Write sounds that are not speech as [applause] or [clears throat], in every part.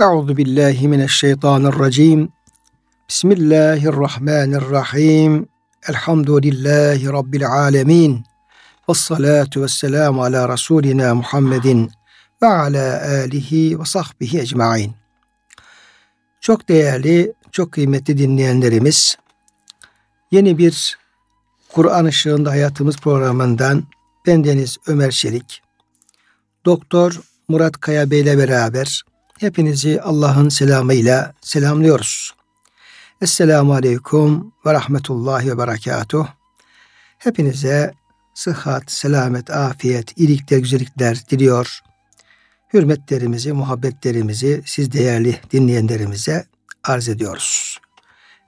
Euzu billahi mineşşeytanirracim. Bismillahirrahmanirrahim. Elhamdülillahi rabbil alamin. Ves salatu ala rasulina Muhammedin ve ala alihi ve sahbihi ecmaîn. Çok değerli, çok kıymetli dinleyenlerimiz, yeni bir Kur'an ışığında hayatımız programından bendeniz Ömer Çelik, Doktor Murat Kaya Bey ile beraber hepinizi Allah'ın selamıyla selamlıyoruz. Esselamu Aleyküm ve Rahmetullahi ve Berekatuh. Hepinize sıhhat, selamet, afiyet, iyilikler, güzellikler diliyor. Hürmetlerimizi, muhabbetlerimizi siz değerli dinleyenlerimize arz ediyoruz.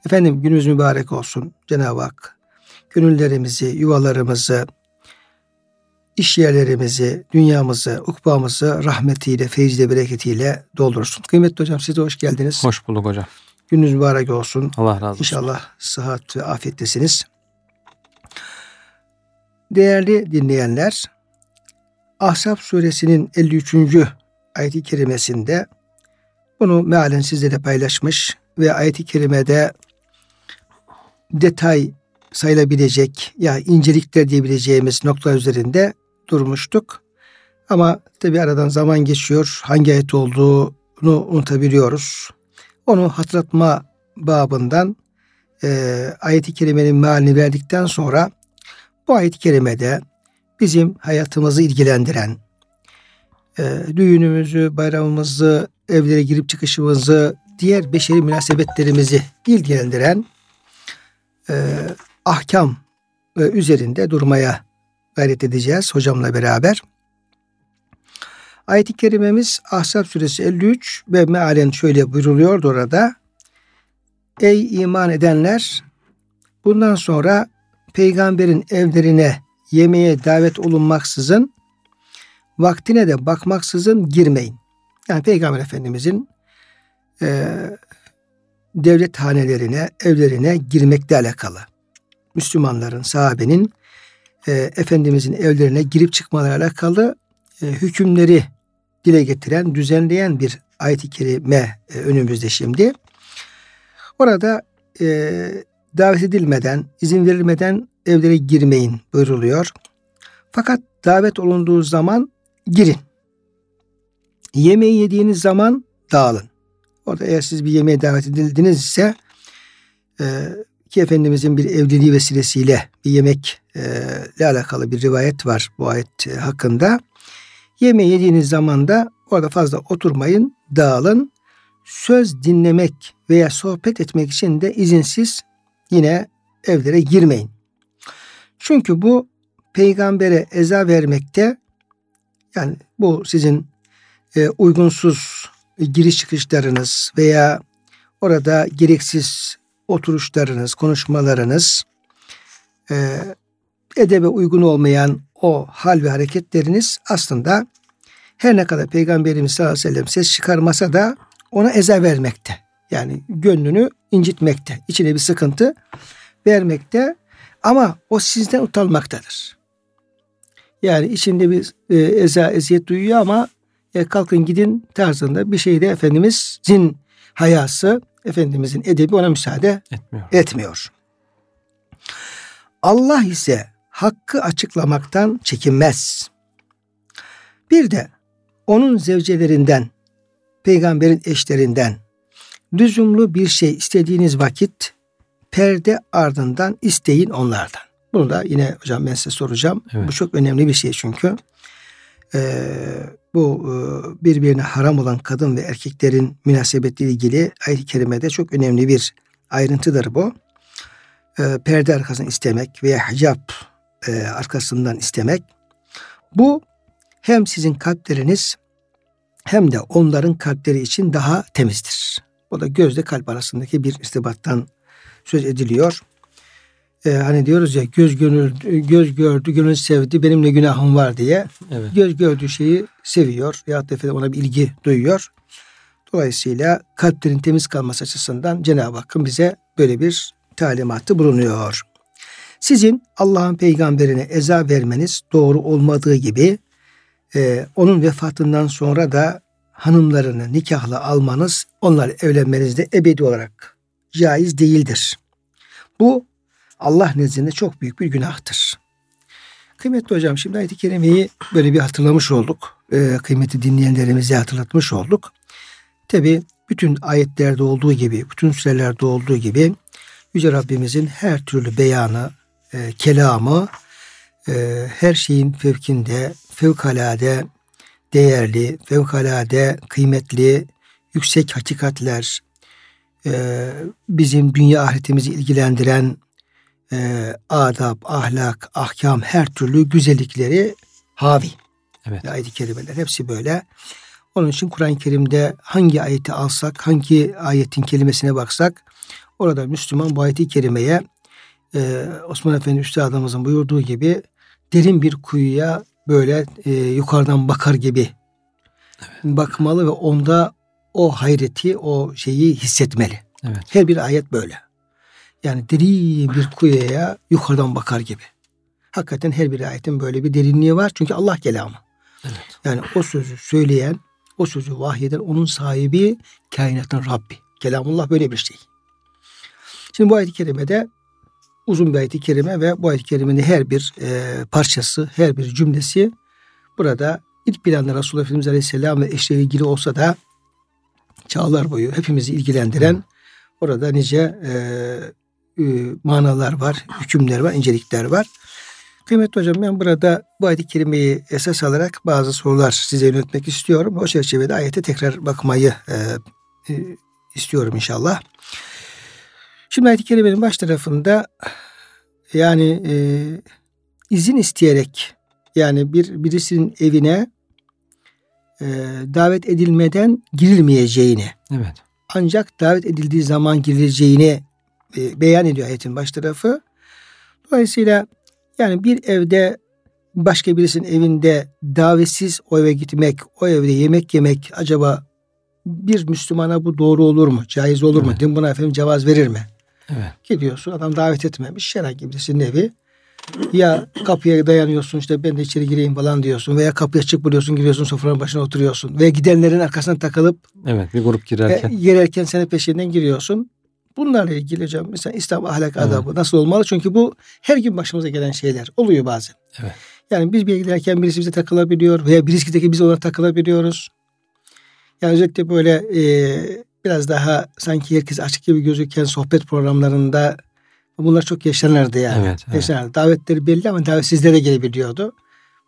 Efendim gününüz mübarek olsun. Cenab-ı Hak gönüllerimizi, yuvalarımızı, iş yerlerimizi, dünyamızı, ukbamızı rahmetiyle, feyizle, bereketiyle doldursun. Kıymetli hocam size hoş geldiniz. Hoş bulduk hocam. Gününüz mübarek olsun. Allah razı olsun. İnşallah sıhhat ve afiyettesiniz. Değerli dinleyenler, Ahzab suresinin 53. ayet-i kerimesinde bunu mealen sizlerle paylaşmış ve ayet-i kerimede detay sayılabilecek ya incelikler diyebileceğimiz nokta üzerinde durmuştuk. Ama tabi aradan zaman geçiyor. Hangi ayet olduğunu unutabiliyoruz. Onu hatırlatma babından e, ayet-i kerimenin mealini verdikten sonra bu ayet-i kerimede bizim hayatımızı ilgilendiren, e, düğünümüzü, bayramımızı, evlere girip çıkışımızı, diğer beşeri münasebetlerimizi ilgilendiren e, ahkam e, üzerinde durmaya gayret edeceğiz hocamla beraber. Ayet-i kerimemiz Ahzab suresi 53 ve mealen şöyle buyruluyor orada. Ey iman edenler bundan sonra peygamberin evlerine yemeğe davet olunmaksızın vaktine de bakmaksızın girmeyin. Yani Peygamber Efendimizin e, devlet hanelerine, evlerine girmekle alakalı. Müslümanların, sahabenin e, Efendimizin evlerine girip çıkmalarıyla alakalı e, hükümleri dile getiren, düzenleyen bir ayet-i kerime e, önümüzde şimdi. Orada e, davet edilmeden, izin verilmeden evlere girmeyin buyruluyor. Fakat davet olunduğu zaman girin. Yemeği yediğiniz zaman dağılın. Orada eğer siz bir yemeğe davet edildiniz ise e, ki Efendimizin bir evliliği vesilesiyle bir yemek e, ile alakalı bir rivayet var bu ayet e, hakkında. Yemeği yediğiniz zaman da orada fazla oturmayın, dağılın. Söz dinlemek veya sohbet etmek için de izinsiz yine evlere girmeyin. Çünkü bu peygambere eza vermekte yani bu sizin e, uygunsuz giriş çıkışlarınız veya orada gereksiz oturuşlarınız, konuşmalarınız, e, edebe uygun olmayan o hal ve hareketleriniz aslında her ne kadar Peygamberimiz sallallahu aleyhi ve sellem ses çıkarmasa da ona eze vermekte. Yani gönlünü incitmekte, içine bir sıkıntı vermekte ama o sizden utanmaktadır. Yani içinde bir e, eza, eziyet duyuyor ama e, kalkın gidin tarzında bir şeyde Efendimizin hayası, Efendimizin edebi ona müsaade etmiyor. etmiyor. Allah ise hakkı açıklamaktan çekinmez. Bir de onun zevcelerinden, peygamberin eşlerinden lüzumlu bir şey istediğiniz vakit perde ardından isteyin onlardan. Bunu da yine hocam ben size soracağım. Evet. Bu çok önemli bir şey çünkü. Ee, bu e, birbirine haram olan kadın ve erkeklerin münasebetiyle ilgili ayet-i kerimede çok önemli bir ayrıntıdır bu. Ee, perde arkasından istemek veya hicap e, arkasından istemek. Bu hem sizin kalpleriniz hem de onların kalpleri için daha temizdir. O da gözle kalp arasındaki bir irtibattan söz ediliyor. Ee, hani diyoruz ya göz gönül göz gördü, gönül sevdi, benim ne günahım var diye. Evet. Göz gördüğü şeyi seviyor ya da ona bir ilgi duyuyor. Dolayısıyla kalplerin temiz kalması açısından Cenab-ı Hakk'ın bize böyle bir talimatı bulunuyor. Sizin Allah'ın peygamberine eza vermeniz doğru olmadığı gibi e, onun vefatından sonra da hanımlarını nikahla almanız, onlar evlenmenizde ebedi olarak caiz değildir. Bu Allah nezdinde çok büyük bir günahtır. Kıymetli hocam şimdi ayet-i kerimeyi böyle bir hatırlamış olduk. Ee, kıymeti dinleyenlerimize hatırlatmış olduk. Tabi bütün ayetlerde olduğu gibi, bütün sürelerde olduğu gibi Yüce Rabbimizin her türlü beyanı, e, kelamı e, her şeyin fevkinde, fevkalade değerli, fevkalade kıymetli, yüksek hakikatler, e, bizim dünya ahiretimizi ilgilendiren e, adab, ahlak, ahkam, her türlü güzellikleri havi. Evet. Ayet-i kerimeler hepsi böyle. Onun için Kur'an-ı Kerim'de hangi ayeti alsak, hangi ayetin kelimesine baksak orada Müslüman bu ayeti kerimeye e, Osman Efendi Üstadımızın buyurduğu gibi derin bir kuyuya böyle e, yukarıdan bakar gibi evet. bakmalı ve onda o hayreti, o şeyi hissetmeli. Evet. Her bir ayet böyle. Yani derin bir kuyuya yukarıdan bakar gibi. Hakikaten her bir ayetin böyle bir derinliği var. Çünkü Allah kelamı. Evet. Yani o sözü söyleyen, o sözü vahyeden onun sahibi kainatın Rabbi. Kelamullah böyle bir şey. Şimdi bu ayet-i kerimede uzun bir ayet-i kerime ve bu ayet-i kerimenin her bir e, parçası, her bir cümlesi burada ilk planda Resulullah Efendimiz Aleyhisselam ve eşleri ilgili olsa da çağlar boyu hepimizi ilgilendiren orada nice e, e, manalar var, hükümler var, incelikler var. Kıymetli hocam ben burada bu ayet-i kerimeyi esas alarak bazı sorular size yönetmek istiyorum. O çerçevede ayete tekrar bakmayı e, e, istiyorum inşallah. Şimdi ayet-i kerimenin baş tarafında yani e, izin isteyerek yani bir birisinin evine e, davet edilmeden girilmeyeceğini evet. ancak davet edildiği zaman girileceğini e, beyan ediyor ayetin baş tarafı. Dolayısıyla yani bir evde başka birisinin evinde davetsiz o eve gitmek, o evde yemek yemek acaba bir Müslümana bu doğru olur mu? Caiz olur evet. mu? Din buna efendim cevaz verir mi? Evet. Gidiyorsun adam davet etmemiş herhangi birisinin evi. Ya kapıya dayanıyorsun işte ben de içeri gireyim falan diyorsun. Veya kapıya çık buluyorsun giriyorsun sofranın başına oturuyorsun. Veya gidenlerin arkasına takılıp Evet bir grup girerken. E, girerken senin peşinden giriyorsun. Bunlarla ilgili hocam mesela İslam ahlak adabı evet. nasıl olmalı? Çünkü bu her gün başımıza gelen şeyler oluyor bazen. Evet. Yani biz bir giderken birisi bize takılabiliyor veya birisi biz ona takılabiliyoruz. Yani özellikle böyle e, biraz daha sanki herkes açık gibi gözüken sohbet programlarında bunlar çok yaşanırdı yani. Evet, evet. Yaşanırdı. Davetleri belli ama davetsizlere gelebiliyordu.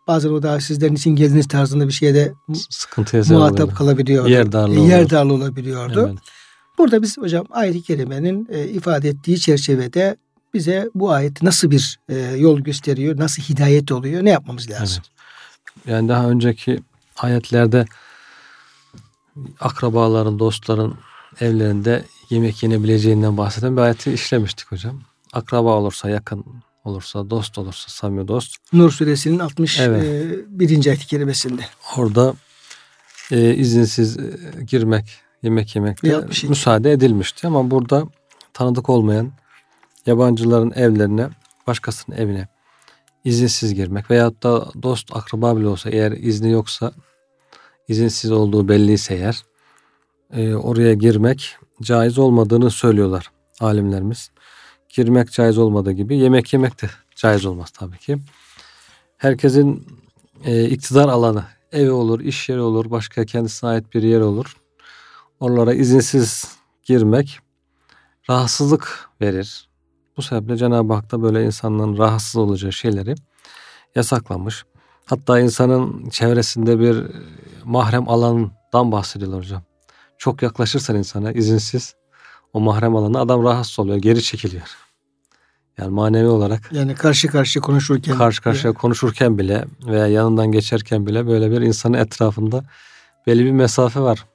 Bazen o davetsizlerin için geldiğiniz tarzında bir şeyde sıkıntı muhatap kalabiliyordu. Yer darlığı, Yer darlığı olabiliyordu. Evet. Burada biz hocam ayet-i kerimenin e, ifade ettiği çerçevede bize bu ayet nasıl bir e, yol gösteriyor, nasıl hidayet oluyor, ne yapmamız lazım? Evet. Yani daha önceki ayetlerde akrabaların, dostların evlerinde yemek yenebileceğinden bahseden bir ayeti işlemiştik hocam. Akraba olursa, yakın olursa, dost olursa, samimi dost. Nur suresinin 61. Evet. ayet-i kerimesinde. Orada e, izinsiz e, girmek, yemek yemekte müsaade edilmişti. Ama burada tanıdık olmayan yabancıların evlerine, başkasının evine izinsiz girmek veyahut da dost akraba bile olsa eğer izni yoksa izinsiz olduğu belliyse eğer e, oraya girmek caiz olmadığını söylüyorlar alimlerimiz. Girmek caiz olmadığı gibi yemek yemek de caiz olmaz tabii ki. Herkesin e, iktidar alanı evi olur, iş yeri olur, başka kendisine ait bir yer olur. Oralara izinsiz girmek rahatsızlık verir. Bu sebeple Cenab-ı Hak da böyle insanların rahatsız olacağı şeyleri yasaklamış. Hatta insanın çevresinde bir mahrem alandan bahsediyorlar hocam. Çok yaklaşırsan insana izinsiz o mahrem alana adam rahatsız oluyor, geri çekiliyor. Yani manevi olarak. Yani karşı karşıya konuşurken. Karşı karşıya yani. konuşurken bile veya yanından geçerken bile böyle bir insanın etrafında belli bir mesafe var.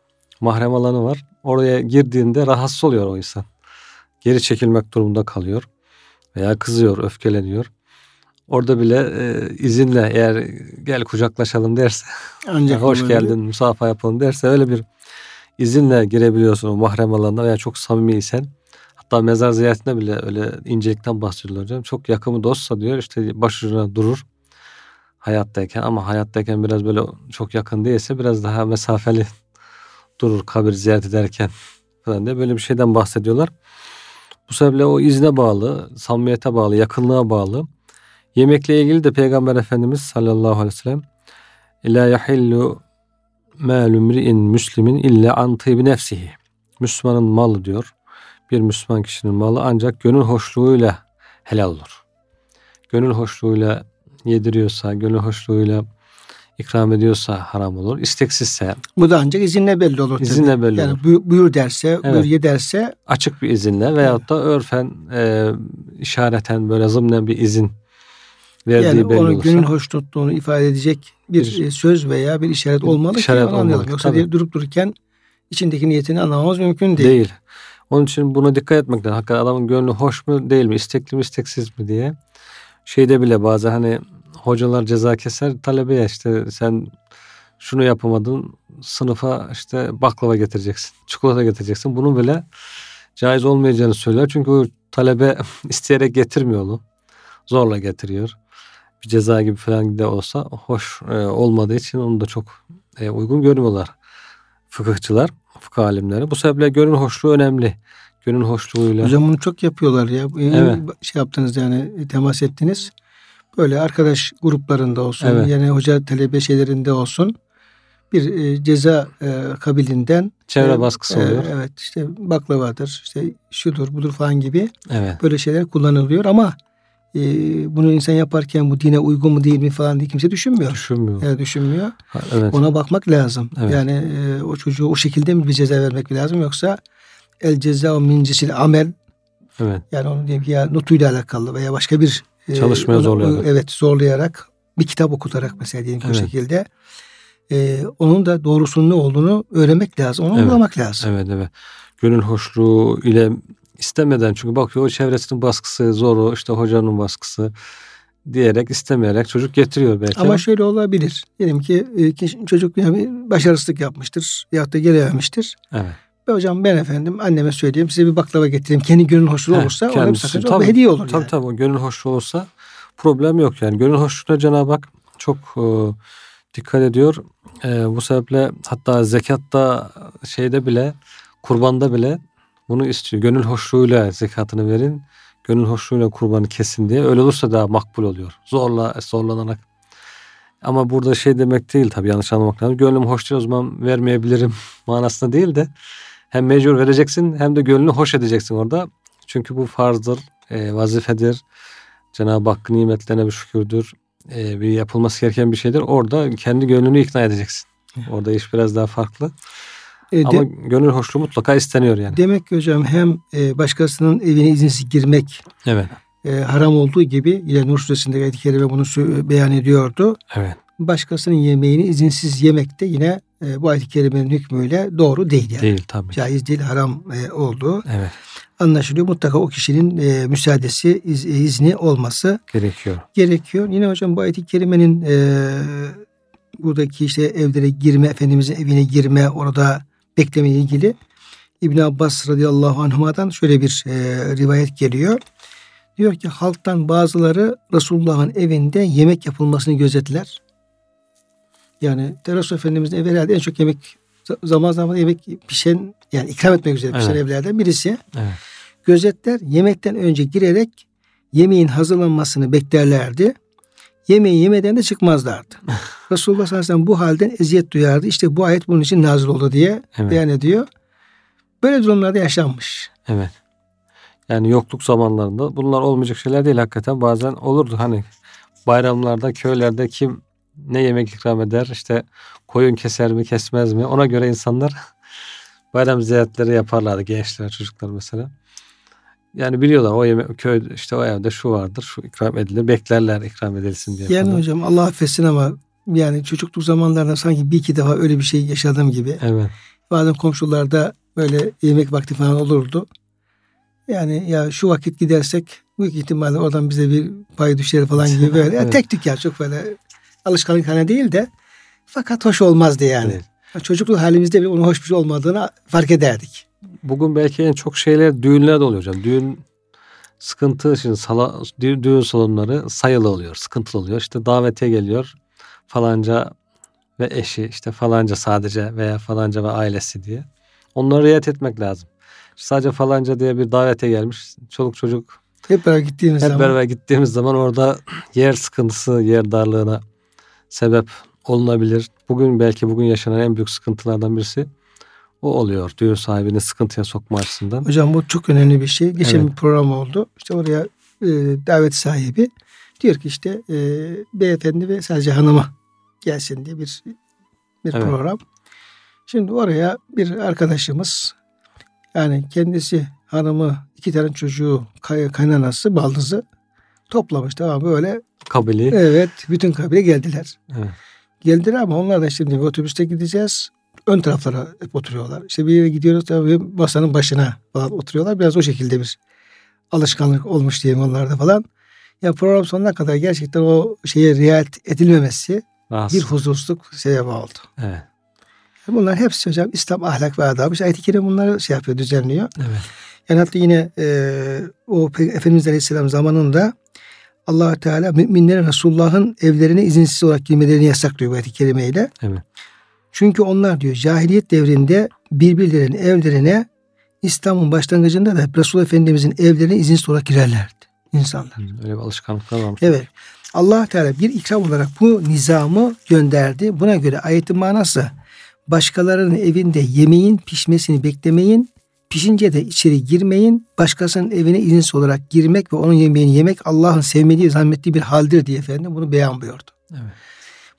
Mahrem alanı var. Oraya girdiğinde rahatsız oluyor o insan. Geri çekilmek durumunda kalıyor. Veya kızıyor, öfkeleniyor. Orada bile e, izinle eğer gel kucaklaşalım derse, [laughs] Ancak hoş geldin, musafa yapalım derse öyle bir izinle girebiliyorsun o mahrem alanına veya çok samimiysen. Hatta mezar ziyaretinde bile öyle incelikten bahsediyorlar hocam. Çok yakımı dostsa diyor işte başucuna durur hayattayken ama hayattayken biraz böyle çok yakın değilse biraz daha mesafeli durur kabir ziyaret ederken falan diye böyle bir şeyden bahsediyorlar. Bu sebeple o izne bağlı, samimiyete bağlı, yakınlığa bağlı. Yemekle ilgili de Peygamber Efendimiz sallallahu aleyhi ve sellem La yahillu mâlü mri'in müslimin illa an tıybi nefsihi. Müslümanın malı diyor. Bir Müslüman kişinin malı ancak gönül hoşluğuyla helal olur. Gönül hoşluğuyla yediriyorsa, gönül hoşluğuyla ikram ediyorsa haram olur. İsteksizse. Bu da ancak izinle belli olur. İzinle tabii. belli yani olur. buyur derse, evet. buyur ye derse. Açık bir izinle veyahut da örfen, e, işareten böyle zımnen bir izin verdiği yani belli onun olursa. gönül hoşnutluğunu ifade edecek bir, bir söz veya bir işaret olmalı işaret ki anlayalım. Yoksa tabii. durup dururken içindeki niyetini anlamamız mümkün değil. Değil. Onun için buna dikkat etmek lazım. Hakikaten adamın gönlü hoş mu değil mi, istekli mi isteksiz mi diye. Şeyde bile bazı hani hocalar ceza keser talebeye işte sen şunu yapamadın sınıfa işte baklava getireceksin, çikolata getireceksin. Bunun bile caiz olmayacağını söyler. Çünkü o talebe [laughs] isteyerek getirmiyor onu. Zorla getiriyor. Bir ceza gibi falan de olsa hoş e, olmadığı için onu da çok e, uygun görmüyorlar fıkıhçılar, fıkıh alimleri. Bu sebeple gönül hoşluğu önemli. Gönül hoşluğuyla. Hocam bunu çok yapıyorlar ya. Evet. Şey yaptınız yani temas ettiniz böyle arkadaş gruplarında olsun evet. yani hoca talebe şeylerinde olsun bir e, ceza e, kabilinden çevre e, baskısı e, oluyor. Evet işte baklavadır işte şudur budur falan gibi evet. böyle şeyler kullanılıyor ama e, bunu insan yaparken bu dine uygun mu değil mi falan diye kimse düşünmüyor. Düşünmüyor. Evet, düşünmüyor. Ha, evet. Ona bakmak lazım. Evet. Yani e, o çocuğu o şekilde mi bir ceza vermek lazım yoksa el ceza min amel Evet. Yani onun diyelim ki ya notuyla alakalı veya başka bir Çalışmaya onu, zorlayarak. Evet zorlayarak bir kitap okutarak mesela diyelim evet. o şekilde e, onun da doğrusunun ne olduğunu öğrenmek lazım. Onu evet. uygulamak lazım. Evet evet. Gönül hoşluğu ile istemeden çünkü bakıyor o çevresinin baskısı zoru işte hocanın baskısı diyerek istemeyerek çocuk getiriyor belki. Ama şöyle olabilir. Diyelim ki e, çocuk yani başarısızlık yapmıştır ya da gelememiştir. Evet. Ve hocam ben efendim anneme söyleyeyim size bir baklava getireyim. Kendi gönül hoşluğu olursa ona bir sakınca tabii, hediye olur tabii, yani. Tabii gönül hoşluğu olursa problem yok yani. Gönül hoşluğuna Cenab-ı Hak çok e, dikkat ediyor. E, bu sebeple hatta zekatta şeyde bile kurbanda bile bunu istiyor. Gönül hoşluğuyla zekatını verin. Gönül hoşluğuyla kurbanı kesin diye. Öyle olursa daha makbul oluyor. Zorla zorlanarak. Ama burada şey demek değil tabii yanlış anlamak lazım. Gönlüm hoş değil o zaman vermeyebilirim [laughs] manasında değil de hem mecbur vereceksin hem de gönlünü hoş edeceksin orada. Çünkü bu farzdır, e, vazifedir. Cenab-ı Hakk'ın nimetlerine bir şükürdür. E, bir yapılması gereken bir şeydir. Orada kendi gönlünü ikna edeceksin. Orada iş biraz daha farklı. E, Ama de, gönül hoşluğu mutlaka isteniyor yani. Demek ki hocam hem e, başkasının evine izinsiz girmek evet. e, haram olduğu gibi yine Nur Suresi'nde ayet-i kerime bunu beyan ediyordu. Evet. Başkasının yemeğini izinsiz yemek de yine e, bu ayet-i kerimenin hükmüyle doğru değil. Yani. Değil tabii. Caiz değil, haram e, olduğu evet. anlaşılıyor. Mutlaka o kişinin e, müsaadesi, iz, e, izni olması gerekiyor. Gerekiyor. Yine hocam bu ayet-i kerimenin e, buradaki işte evlere girme, Efendimizin evine girme, orada bekleme ilgili İbn Abbas radıyallahu anhuma'dan şöyle bir e, rivayet geliyor. Diyor ki halktan bazıları Resulullah'ın evinde yemek yapılmasını gözettiler. Yani Resul Efendimizin evi herhalde en çok yemek zaman zaman yemek pişen yani ikram etmek üzere pişen evet. evlerden birisi. Evet. Gözetler yemekten önce girerek yemeğin hazırlanmasını beklerlerdi. Yemeği yemeden de çıkmazlardı. [laughs] Resulullah sallallahu aleyhi ve sellem bu halden eziyet duyardı. İşte bu ayet bunun için nazil oldu diye evet. beyan ediyor. Böyle durumlarda yaşanmış. Evet. Yani yokluk zamanlarında bunlar olmayacak şeyler değil hakikaten. Bazen olurdu hani bayramlarda köylerde kim ne yemek ikram eder işte koyun keser mi kesmez mi ona göre insanlar [laughs] bayram ziyaretleri yaparlardı gençler çocuklar mesela. Yani biliyorlar o yemek köy işte o evde şu vardır şu ikram edilir beklerler ikram edilsin diye. Yani falan. hocam Allah affetsin ama yani çocukluk zamanlarında sanki bir iki defa öyle bir şey yaşadığım gibi. Evet. Bazen komşularda böyle yemek vakti falan olurdu. Yani ya şu vakit gidersek büyük ihtimalle oradan bize bir pay düşer falan gibi [laughs] böyle. evet. tek tük ya çok böyle alışkanlık haline değil de fakat hoş olmazdı yani. Evet. Çocukluk halimizde bile onun hoş bir şey olmadığını fark ederdik. Bugün belki en çok şeyler düğünler de oluyor hocam. Düğün sıkıntı şimdi sala, düğün salonları sayılı oluyor, sıkıntılı oluyor. İşte davete geliyor falanca ve eşi işte falanca sadece veya falanca ve ailesi diye. Onları riayet etmek lazım. Sadece falanca diye bir davete gelmiş. Çoluk çocuk hep beraber gittiğimiz hep zaman. beraber gittiğimiz zaman orada yer sıkıntısı, yer darlığına sebep olunabilir. Bugün belki bugün yaşanan en büyük sıkıntılardan birisi o oluyor. Düğün sahibini sıkıntıya sokma açısından. Hocam bu çok önemli bir şey. Geçen evet. bir program oldu. İşte oraya e, davet sahibi diyor ki işte e, beyefendi ve sadece hanıma gelsin diye bir bir evet. program. Şimdi oraya bir arkadaşımız yani kendisi hanımı iki tane çocuğu kay, kaynanası baldızı toplamış tamam böyle. Kabili. Evet bütün kabile geldiler. Evet. Geldiler ama onlar da şimdi otobüste gideceğiz. Ön taraflara hep oturuyorlar. İşte bir yere gidiyoruz tabii masanın başına falan oturuyorlar. Biraz o şekilde bir alışkanlık olmuş diyelim onlarda falan. Ya program sonuna kadar gerçekten o şeye riayet edilmemesi Nasıl? bir huzursuzluk sebebi oldu. Evet. Bunlar hepsi hocam İslam ahlak ve adabı. İşte ayet-i kerime bunları şey yapıyor, düzenliyor. Evet. Yani hatta yine e, o Efendimiz Aleyhisselam zamanında allah Teala müminlerin Resulullah'ın evlerine izinsiz olarak girmelerini yasaklıyor bu ayet-i kerimeyle. Evet. Çünkü onlar diyor cahiliyet devrinde birbirlerinin evlerine İslam'ın başlangıcında da Resul Efendimizin evlerine izinsiz olarak girerlerdi insanlar. Öyle bir alışkanlıklar varmış. Evet. Allah Teala bir ikram olarak bu nizamı gönderdi. Buna göre ayetin manası başkalarının evinde yemeğin pişmesini beklemeyin. Pişince de içeri girmeyin. Başkasının evine izinsiz olarak girmek ve onun yemeğini yemek Allah'ın sevmediği, zannettiği bir haldir diye efendim bunu beyan buyurdu. Evet.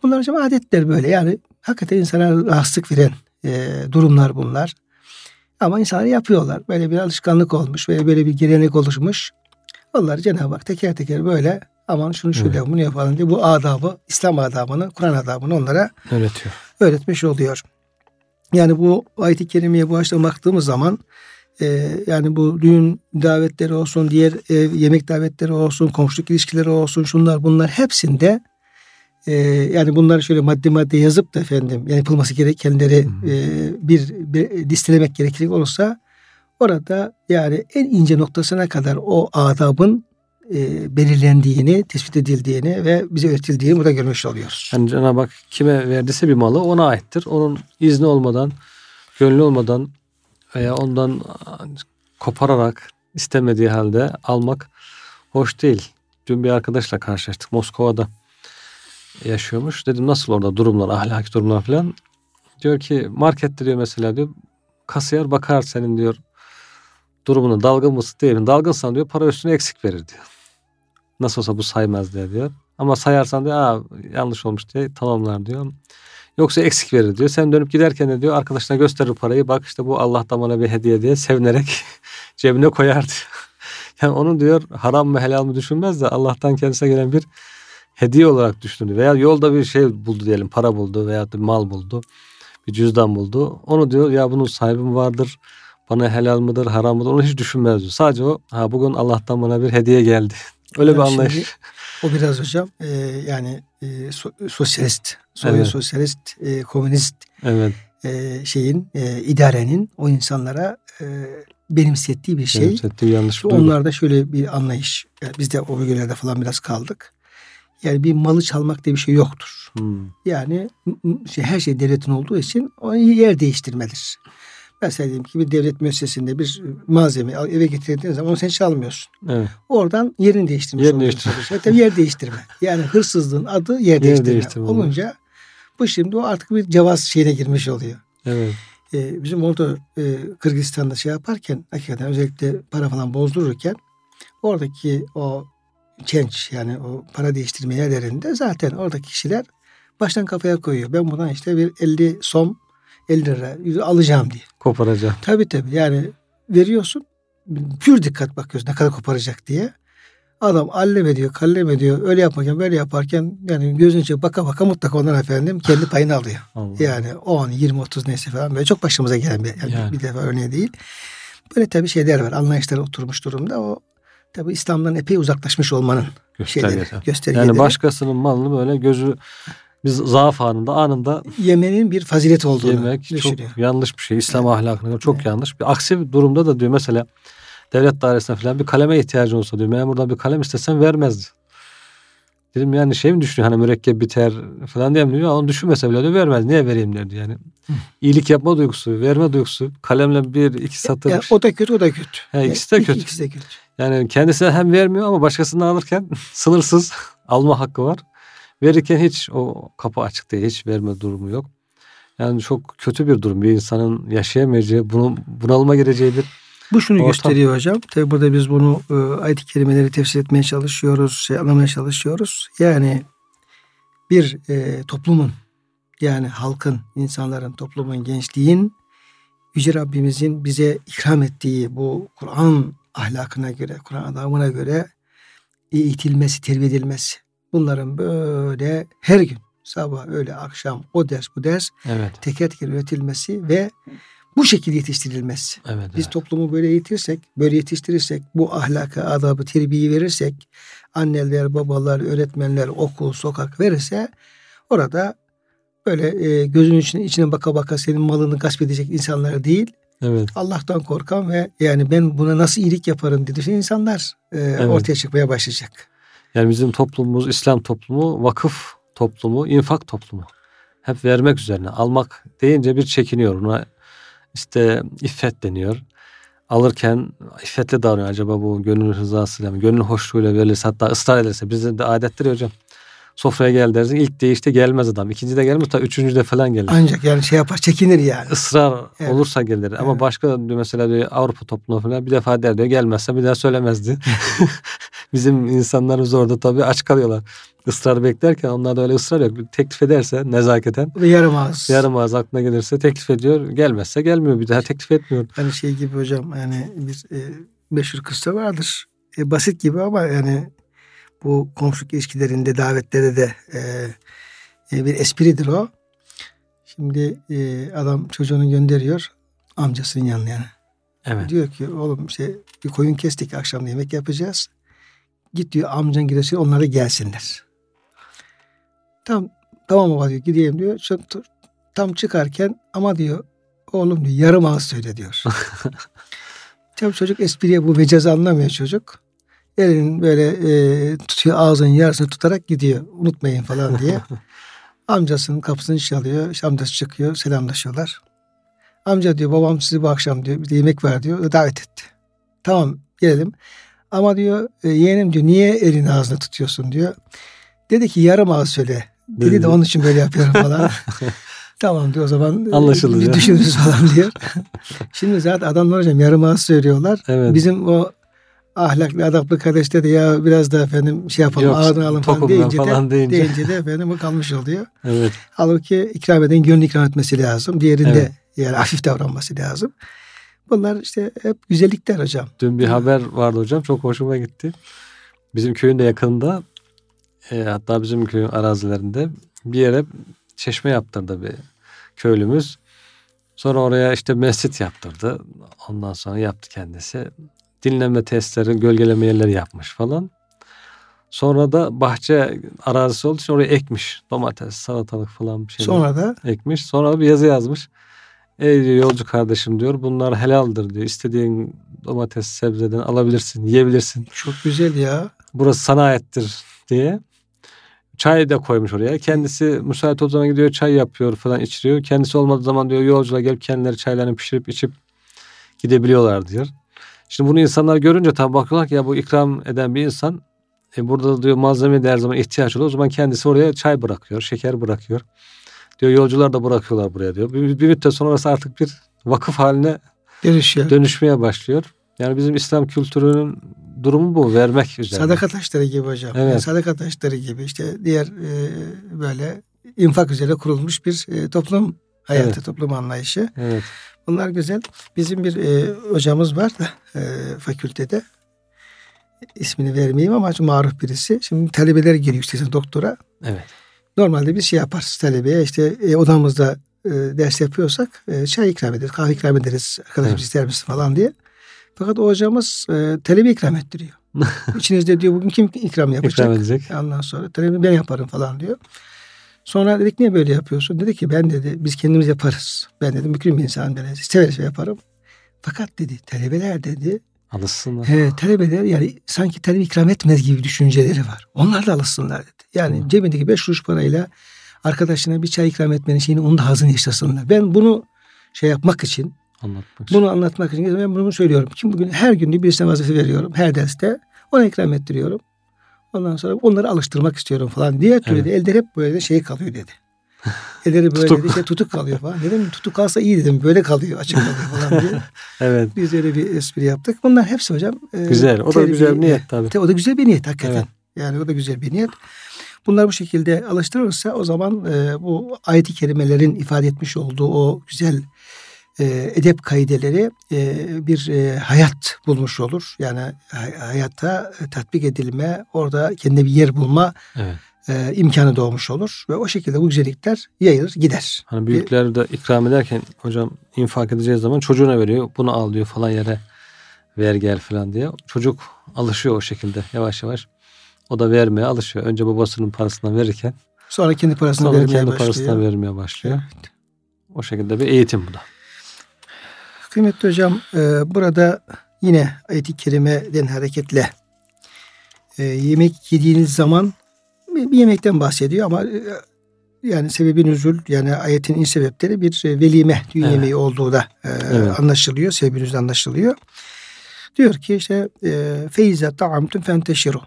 Bunlar hocam adetler böyle. Yani hakikaten insana rahatsızlık veren e, durumlar bunlar. Ama insanlar yapıyorlar. Böyle bir alışkanlık olmuş ve böyle bir gelenek oluşmuş. Onlar Cenab-ı Hak teker teker böyle aman şunu şöyle evet. bunu yapalım diye bu adabı, İslam adabını, Kur'an adabını onlara öğretiyor. Öğretmiş oluyor. Yani bu ayet-i kerimeye bu açıdan baktığımız zaman e, yani bu düğün davetleri olsun, diğer ev, yemek davetleri olsun, komşuluk ilişkileri olsun, şunlar bunlar hepsinde e, yani bunları şöyle madde madde yazıp da efendim yani yapılması gerekenleri e, bir, bir listelemek gerekecek olursa orada yani en ince noktasına kadar o adabın e, belirlendiğini, tespit edildiğini ve bize öğretildiğini burada görmüş oluyoruz. Yani Cenab-ı Hak kime verdiyse bir malı ona aittir. Onun izni olmadan, gönlü olmadan veya ondan kopararak istemediği halde almak hoş değil. Dün bir arkadaşla karşılaştık Moskova'da yaşıyormuş. Dedim nasıl orada durumlar, ahlaki durumlar falan. Diyor ki markette diyor mesela diyor kasiyer bakar senin diyor durumunu dalgın mısın değil mi? Dalgınsan diyor para üstüne eksik verir diyor. Nasıl olsa bu saymaz diye diyor. Ama sayarsan diyor Aa, yanlış olmuş diye tamamlar diyor. Yoksa eksik verir diyor. Sen dönüp giderken de diyor arkadaşına gösterir parayı. Bak işte bu Allah'tan bana bir hediye diye sevinerek [laughs] cebine koyar diyor. [laughs] Yani onu diyor haram mı helal mı düşünmez de Allah'tan kendisine gelen bir hediye olarak düşündü. Veya yolda bir şey buldu diyelim para buldu veya bir mal buldu. Bir cüzdan buldu. Onu diyor ya bunun sahibi mi vardır? Bana helal mıdır haram mıdır onu hiç düşünmez diyor. Sadece o ha bugün Allah'tan bana bir hediye geldi [laughs] Öyle yani bir anlayış. o biraz hocam e, yani e, so, sosyalist, Sovyet evet. sosyalist, e, komünist evet. e, şeyin e, idarenin o insanlara e, benimsettiği bir şey. Benimsettiği yanlış bir Onlarda şöyle bir anlayış. Yani biz de o bölgelerde falan biraz kaldık. Yani bir malı çalmak diye bir şey yoktur. Hmm. Yani şey, her şey devletin olduğu için o yer değiştirmedir. Mesela diyelim ki bir devlet müessesinde bir malzeme eve getirdiğin zaman onu sen çalmıyorsun. Evet. Oradan yerini değiştirmiş yer değiştirme. Tabii yer değiştirme. Yani hırsızlığın adı yer, yer değiştirme. değiştirme. Olunca bu şimdi o artık bir cevaz şeyine girmiş oluyor. Evet. Ee, bizim orada e, Kırgızistan'da şey yaparken hakikaten özellikle para falan bozdururken oradaki o genç yani o para değiştirme yerlerinde zaten oradaki kişiler baştan kafaya koyuyor. Ben buradan işte bir 50 som 50 lira alacağım diye. Koparacağım. Tabii tabii yani veriyorsun pür dikkat bakıyorsun ne kadar koparacak diye. Adam allem ediyor, kallem ediyor. Öyle yaparken böyle yaparken yani gözün içine baka baka mutlaka ondan efendim kendi [sighs] payını alıyor. Allah. Yani 10, 20, 30 neyse falan böyle çok başımıza gelen bir, yani yani. bir defa örneği değil. Böyle tabii şeyler var. Anlayışlar oturmuş durumda. O tabii İslam'dan epey uzaklaşmış olmanın şeyleri, göstergeleri. Yani başkasının malını böyle gözü biz zaaf anında anında yemenin bir fazilet olduğunu yemek düşünüyor. çok yanlış bir şey. İslam evet. ahlakına çok evet. yanlış. Bir aksi bir durumda da diyor mesela devlet dairesine falan bir kaleme ihtiyacın olsa diyor. Memurdan bir kalem istesen vermezdi. Dedim yani şey mi düşünüyor hani mürekkep biter falan diye mi diyor. Onu düşünmese bile de vermez. Niye vereyim derdi yani. Hı. İyilik yapma duygusu, verme duygusu. Kalemle bir iki satır. Yani o da kötü o da kötü. He, ikisi de kötü. İkisi de kötü. Yani kendisine hem vermiyor ama başkasından alırken [laughs] sınırsız [laughs] alma hakkı var. Verirken hiç o kapı açık değil. Hiç verme durumu yok. Yani çok kötü bir durum. Bir insanın yaşayamayacağı, bunu bunalıma gireceği bir bu şunu ortam. gösteriyor hocam. Tabi burada biz bunu e, ayet-i kerimeleri tefsir etmeye çalışıyoruz, şey anlamaya çalışıyoruz. Yani bir e, toplumun yani halkın, insanların, toplumun, gençliğin Yüce Rabbimizin bize ikram ettiği bu Kur'an ahlakına göre, Kur'an adamına göre eğitilmesi, terbiye edilmesi. Bunların böyle her gün sabah, öğle, akşam o ders bu ders evet. teker teker üretilmesi ve bu şekilde yetiştirilmesi. Evet, Biz evet. toplumu böyle eğitirsek, böyle yetiştirirsek, bu ahlaka, adabı, terbiyeyi verirsek, anneler, babalar, öğretmenler, okul, sokak verirse orada böyle e, gözünün içine, içine baka baka senin malını gasp edecek insanlar değil. Evet. Allah'tan korkan ve yani ben buna nasıl iyilik yaparım dedi insanlar e, evet. ortaya çıkmaya başlayacak. Yani bizim toplumumuz İslam toplumu, vakıf toplumu, infak toplumu. Hep vermek üzerine. Almak deyince bir çekiniyor. Ona işte iffet deniyor. Alırken iffetli davranıyor. Acaba bu gönül rızasıyla mı? Gönül hoşluğuyla verilirse hatta ısrar ederse. Bizde de adettir hocam. Sofraya gel dersin. İlk değişte gelmez adam. İkinci de gelmez. Ta üçüncü de falan gelir. Ancak yani şey yapar çekinir yani. Israr evet. olursa gelir. Evet. Ama başka mesela diyor, Avrupa topluluğu falan bir defa der diyor. Gelmezse bir daha söylemezdi. [laughs] Bizim insanlarımız orada tabii aç kalıyorlar ısrar beklerken onlar da öyle ısrar yok. Teklif ederse nezaketen. Yarım ağız. Yarım ağız aklına gelirse teklif ediyor. Gelmezse gelmiyor. Bir daha teklif etmiyor. Hani şey gibi hocam yani bir e, meşhur kıssa vardır. E, basit gibi ama yani bu komşuluk ilişkilerinde davetlerde de e, e, bir espridir o. Şimdi e, adam çocuğunu gönderiyor amcasının yanına yani. Evet. Diyor ki oğlum işte bir koyun kestik akşam yemek yapacağız. Git diyor amcan giderse onlara gelsinler. Tam tamam baba diyor gideyim diyor. Tam çıkarken ama diyor oğlum diyor yarım ağız söyle diyor. [laughs] Tabii çocuk espriye bu mecazı anlamıyor çocuk. Elinin böyle e, tutuyor ağzının yarısını tutarak gidiyor. Unutmayın falan diye. [laughs] Amcasının kapısını çalıyor. İşte amcası çıkıyor. Selamlaşıyorlar. Amca diyor babam sizi bu akşam diyor bir de yemek var diyor. Davet etti. Tamam gelelim. Ama diyor e, yeğenim diyor niye elini ağzına tutuyorsun diyor. Dedi ki yarım ağız söyle. Dedi de onun için böyle yapıyorum falan. [laughs] tamam diyor o zaman e, Anlaşıldı bir düşünürüz falan diyor. [laughs] Şimdi zaten adamlar hocam yarım ağız söylüyorlar. Evet. Bizim o ahlaklı adaplı kardeşte de ya biraz da efendim şey yapalım Yok, alın falan deyince, falan de, deyince. deyince de efendim o kalmış oluyor. Evet. Halbuki ikram eden gönül ikram etmesi lazım. Diğerinde evet. yani hafif davranması lazım. Bunlar işte hep güzellikler hocam. Dün bir haber vardı hocam çok hoşuma gitti. Bizim köyün de yakınında e, hatta bizim köyün arazilerinde bir yere çeşme yaptırdı bir köylümüz. Sonra oraya işte mescit yaptırdı. Ondan sonra yaptı kendisi. Dinleme testleri, gölgeleme yerleri yapmış falan. Sonra da bahçe arazisi olduğu için oraya ekmiş. Domates, salatalık falan bir şey. Sonra da? Ekmiş. Sonra bir yazı yazmış. Ey diyor, yolcu kardeşim diyor bunlar helaldir diyor. İstediğin domates sebzeden alabilirsin, yiyebilirsin. Çok güzel ya. Burası sana aittir diye. Çay da koymuş oraya. Kendisi müsait olduğu zaman gidiyor çay yapıyor falan içiriyor. Kendisi olmadığı zaman diyor yolcular gelip kendileri çaylarını pişirip içip gidebiliyorlar diyor. Şimdi bunu insanlar görünce tabi bakıyorlar ki ya bu ikram eden bir insan e burada diyor malzeme de her zaman ihtiyaç oluyor. O zaman kendisi oraya çay bırakıyor, şeker bırakıyor. Diyor yolcular da bırakıyorlar buraya diyor. Bir, bir müddet sonra orası artık bir vakıf haline Dönüşüyor. dönüşmeye başlıyor. Yani bizim İslam kültürünün durumu bu vermek üzere. Sadaka taşları gibi hocam. Evet. Yani sadaka taşları gibi işte diğer e, böyle infak üzere kurulmuş bir e, toplum hayatı, evet. toplum anlayışı. Evet. Bunlar güzel. Bizim bir e, hocamız var da e, fakültede. ismini vermeyeyim ama maruf birisi. Şimdi talebeler geliyor işte doktora. Evet. Normalde bir şey yaparız talebeye işte e, odamızda e, ders yapıyorsak e, çay ikram ederiz, kahve ikram ederiz. Arkadaşım evet. ister misin falan diye. Fakat o hocamız e, talebe ikram ettiriyor. [laughs] İçinizde diyor bugün kim ikram yapacak? İkram edecek. Ondan sonra talebi ben yaparım falan diyor. Sonra dedik niye böyle yapıyorsun? Dedi ki ben dedi biz kendimiz yaparız. Ben dedim mükrim bir insan ben severiz yaparım. Fakat dedi talebeler dedi Alışsınlar. He, talebeler yani sanki talep ikram etmez gibi düşünceleri var. Onlar da alışsınlar dedi. Yani Hı. cebindeki beş kuruş parayla arkadaşına bir çay ikram etmenin şeyini onun da hazını yaşasınlar. Ben bunu şey yapmak için Anlatmak Bunu anlatmak için ben bunu söylüyorum. Kim bugün her gün birisine vazife veriyorum. Her derste ona ikram ettiriyorum. Ondan sonra onları alıştırmak istiyorum falan diye türlü evet. elde hep böyle şey kalıyor dedi. [laughs] Elleri böyle tutuk. dedi, şey tutuk kalıyor falan. Dedim tutuk kalsa iyi dedim. Böyle kalıyor, açık kalıyor falan diye. [laughs] evet. Biz öyle bir espri yaptık. Bunlar hepsi hocam. E, güzel. O da güzel bir niyet tabii. O da güzel bir niyet hakikaten. Evet. Yani o da güzel bir niyet. Bunlar bu şekilde alıştırılırsa o zaman e, bu ayet-i kerimelerin ifade etmiş olduğu o güzel e, edep kaideleri e, bir e, hayat bulmuş olur. Yani hayatta tatbik edilme, orada kendine bir yer bulma evet. e, imkanı doğmuş olur. Ve o şekilde bu güzellikler yayılır, gider. Hani büyükler de ikram ederken hocam infak edeceği zaman çocuğuna veriyor. Bunu al diyor falan yere ver gel falan diye. Çocuk alışıyor o şekilde yavaş yavaş. O da vermeye alışıyor. Önce babasının parasından verirken sonra kendi parasını sonra vermeye kendi başlıyor. parasından vermeye başlıyor. Evet. O şekilde bir eğitim bu da. Kıymetli hocam e, burada yine ayet-i kerimeden hareketle e, yemek yediğiniz zaman bir yemekten bahsediyor ama e, yani sebebi nüzul yani ayetin in sebepleri bir velime düğün evet. yemeği olduğu da evet. anlaşılıyor. Sebebi nüzul anlaşılıyor. Diyor ki işte feiza ta'amtum fenteşiru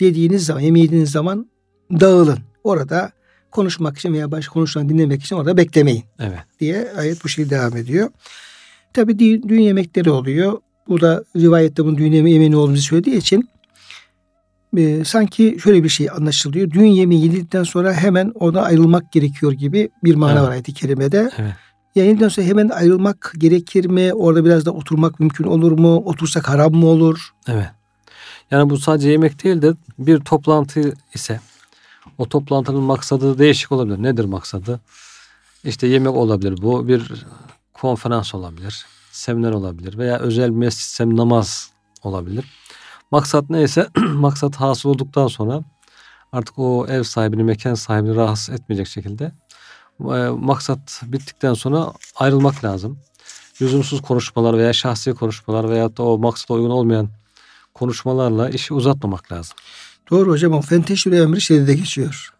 dediğiniz zaman yemeğiniz zaman dağılın. Orada konuşmak için veya başka konuşulan dinlemek için orada beklemeyin. Evet. Diye ayet bu şekilde devam ediyor. Tabi düğün yemekleri oluyor. Bu da rivayette bunun düğün yemeği olduğunu söylediği için e, sanki şöyle bir şey anlaşılıyor. Düğün yemeği yedikten sonra hemen ona ayrılmak gerekiyor gibi bir mana evet. var ayet-i kerimede. Evet. Yenildikten sonra hemen ayrılmak gerekir mi? Orada biraz da oturmak mümkün olur mu? Otursak haram mı olur? Evet. Yani bu sadece yemek değil de bir toplantı ise o toplantının maksadı değişik olabilir. Nedir maksadı? İşte yemek olabilir. Bu bir konferans olabilir, seminer olabilir veya özel mescitsem namaz olabilir. Maksat neyse [clears throat] maksat hasıl olduktan sonra artık o ev sahibini, mekan sahibini rahatsız etmeyecek şekilde e, maksat bittikten sonra ayrılmak lazım. Lüzumsuz konuşmalar veya şahsi konuşmalar veya da o maksata uygun olmayan konuşmalarla işi uzatmamak lazım. Doğru hocam. O fenteşür emri şeyde de geçiyor.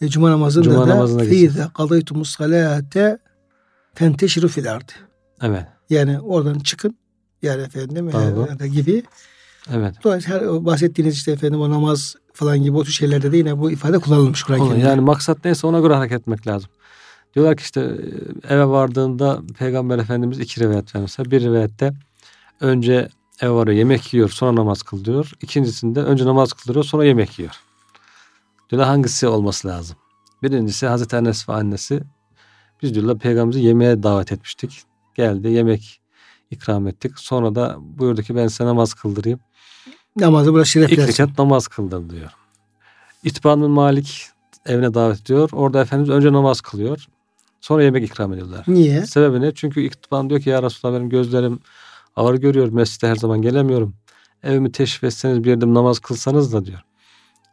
E, Cuma namazında Cuma da namazında feyde kadaytumus salate fenteşiru fil ardı. Evet. Yani oradan çıkın. Yani efendim e, gibi. Evet. Dolayısıyla her bahsettiğiniz işte efendim o namaz falan gibi o tür şeylerde de yine bu ifade kullanılmış Kur'an-ı Yani maksat neyse ona göre hareket etmek lazım. Diyorlar ki işte e, eve vardığında Peygamber Efendimiz iki rivayet vermiş. Bir rivayette önce eve varıyor yemek yiyor sonra namaz kılıyor. İkincisinde önce namaz kıldırıyor sonra yemek yiyor. Diyorlar hangisi olması lazım? Birincisi Hazreti Enes ve annesi biz diyorlar peygamberimizi yemeğe davet etmiştik. Geldi yemek ikram ettik. Sonra da buyurdu ki ben size namaz kıldırayım. Namazı burası şereflensin. İlk rekat namaz kıldır diyor. İtban Malik evine davet ediyor. Orada Efendimiz önce namaz kılıyor. Sonra yemek ikram ediyorlar. Niye? Sebebi ne? Çünkü İtban diyor ki ya Resulallah benim gözlerim ağır görüyor. Mescide her zaman gelemiyorum. Evimi teşrif etseniz bir yerde namaz kılsanız da diyor.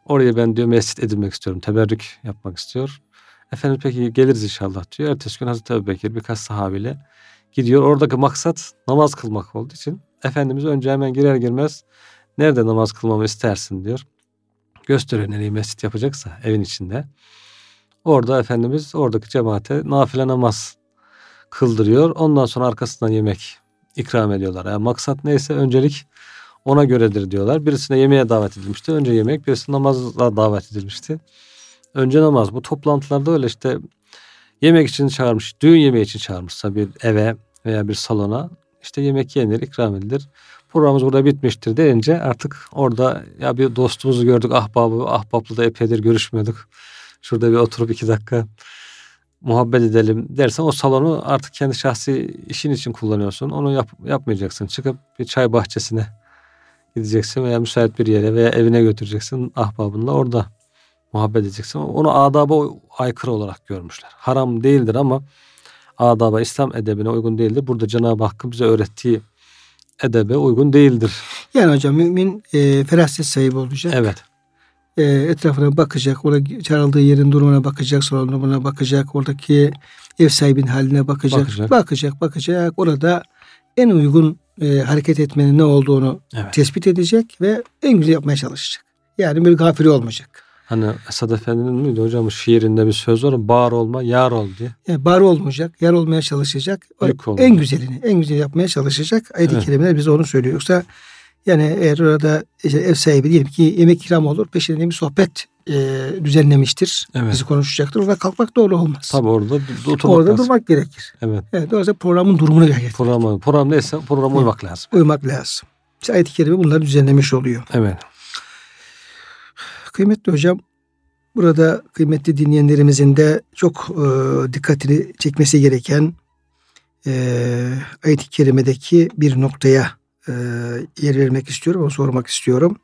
Oraya ben diyor mescit edilmek istiyorum. Teberrük yapmak istiyor. Efendim peki geliriz inşallah diyor. Ertesi gün Hazreti Ebu Bekir birkaç sahabiyle gidiyor. Oradaki maksat namaz kılmak olduğu için Efendimiz önce hemen girer girmez nerede namaz kılmamı istersin diyor. Gösteriyor nereyi mescit yapacaksa evin içinde. Orada Efendimiz oradaki cemaate nafile namaz kıldırıyor. Ondan sonra arkasından yemek ikram ediyorlar. Yani maksat neyse öncelik ona göredir diyorlar. Birisine yemeğe davet edilmişti. Önce yemek, birisi namazla davet edilmişti. Önce namaz. Bu toplantılarda öyle işte yemek için çağırmış, düğün yemeği için çağırmışsa bir eve veya bir salona işte yemek yenir, ikram edilir. Programımız burada bitmiştir deyince artık orada ya bir dostumuzu gördük ahbabı, ahbaplı da epeydir görüşmüyorduk. Şurada bir oturup iki dakika muhabbet edelim dersen o salonu artık kendi şahsi işin için kullanıyorsun. Onu yap, yapmayacaksın. Çıkıp bir çay bahçesine gideceksin veya müsait bir yere veya evine götüreceksin ahbabınla orada muhabbet edeceksin. Onu adaba aykırı olarak görmüşler. Haram değildir ama adaba İslam edebine uygun değildir. Burada Cenab-ı Hakk'ın bize öğrettiği edebe uygun değildir. Yani hocam mümin e, feraset sahibi olacak. Evet. E, etrafına bakacak. Orada çağrıldığı yerin durumuna bakacak. Salon durumuna bakacak. Oradaki ev sahibinin haline bakacak. Bakacak, bakacak. bakacak. Orada en uygun e, hareket etmenin ne olduğunu evet. tespit edecek ve en güzel yapmaya çalışacak. Yani bir gafili olmayacak. Hani Esad Efendi'nin miydi hocam şiirinde bir söz var bağır olma yar ol diye. Yani bağır olmayacak, yar olmaya çalışacak. Yük en güzelini, en güzel yapmaya çalışacak. Ayet-i evet. kerimeler bize onu söylüyor. Yoksa yani eğer orada işte ev sahibi diyelim ki yemek ikram olur peşinde bir sohbet e, düzenlemiştir. Evet. Bizi konuşacaktır. Orada kalkmak doğru olmaz. Tabi orada oturmak Orada lazım. durmak gerekir. Evet. Evet. Dolayısıyla programın durumunu gerekir. Program, program neyse programa uymak lazım. Uymak lazım. İşte ayet-i kerime bunları düzenlemiş oluyor. Evet. Kıymetli hocam burada kıymetli dinleyenlerimizin de çok e, dikkatini çekmesi gereken e, ayet-i kerimedeki bir noktaya e, yer vermek istiyorum. Sormak istiyorum.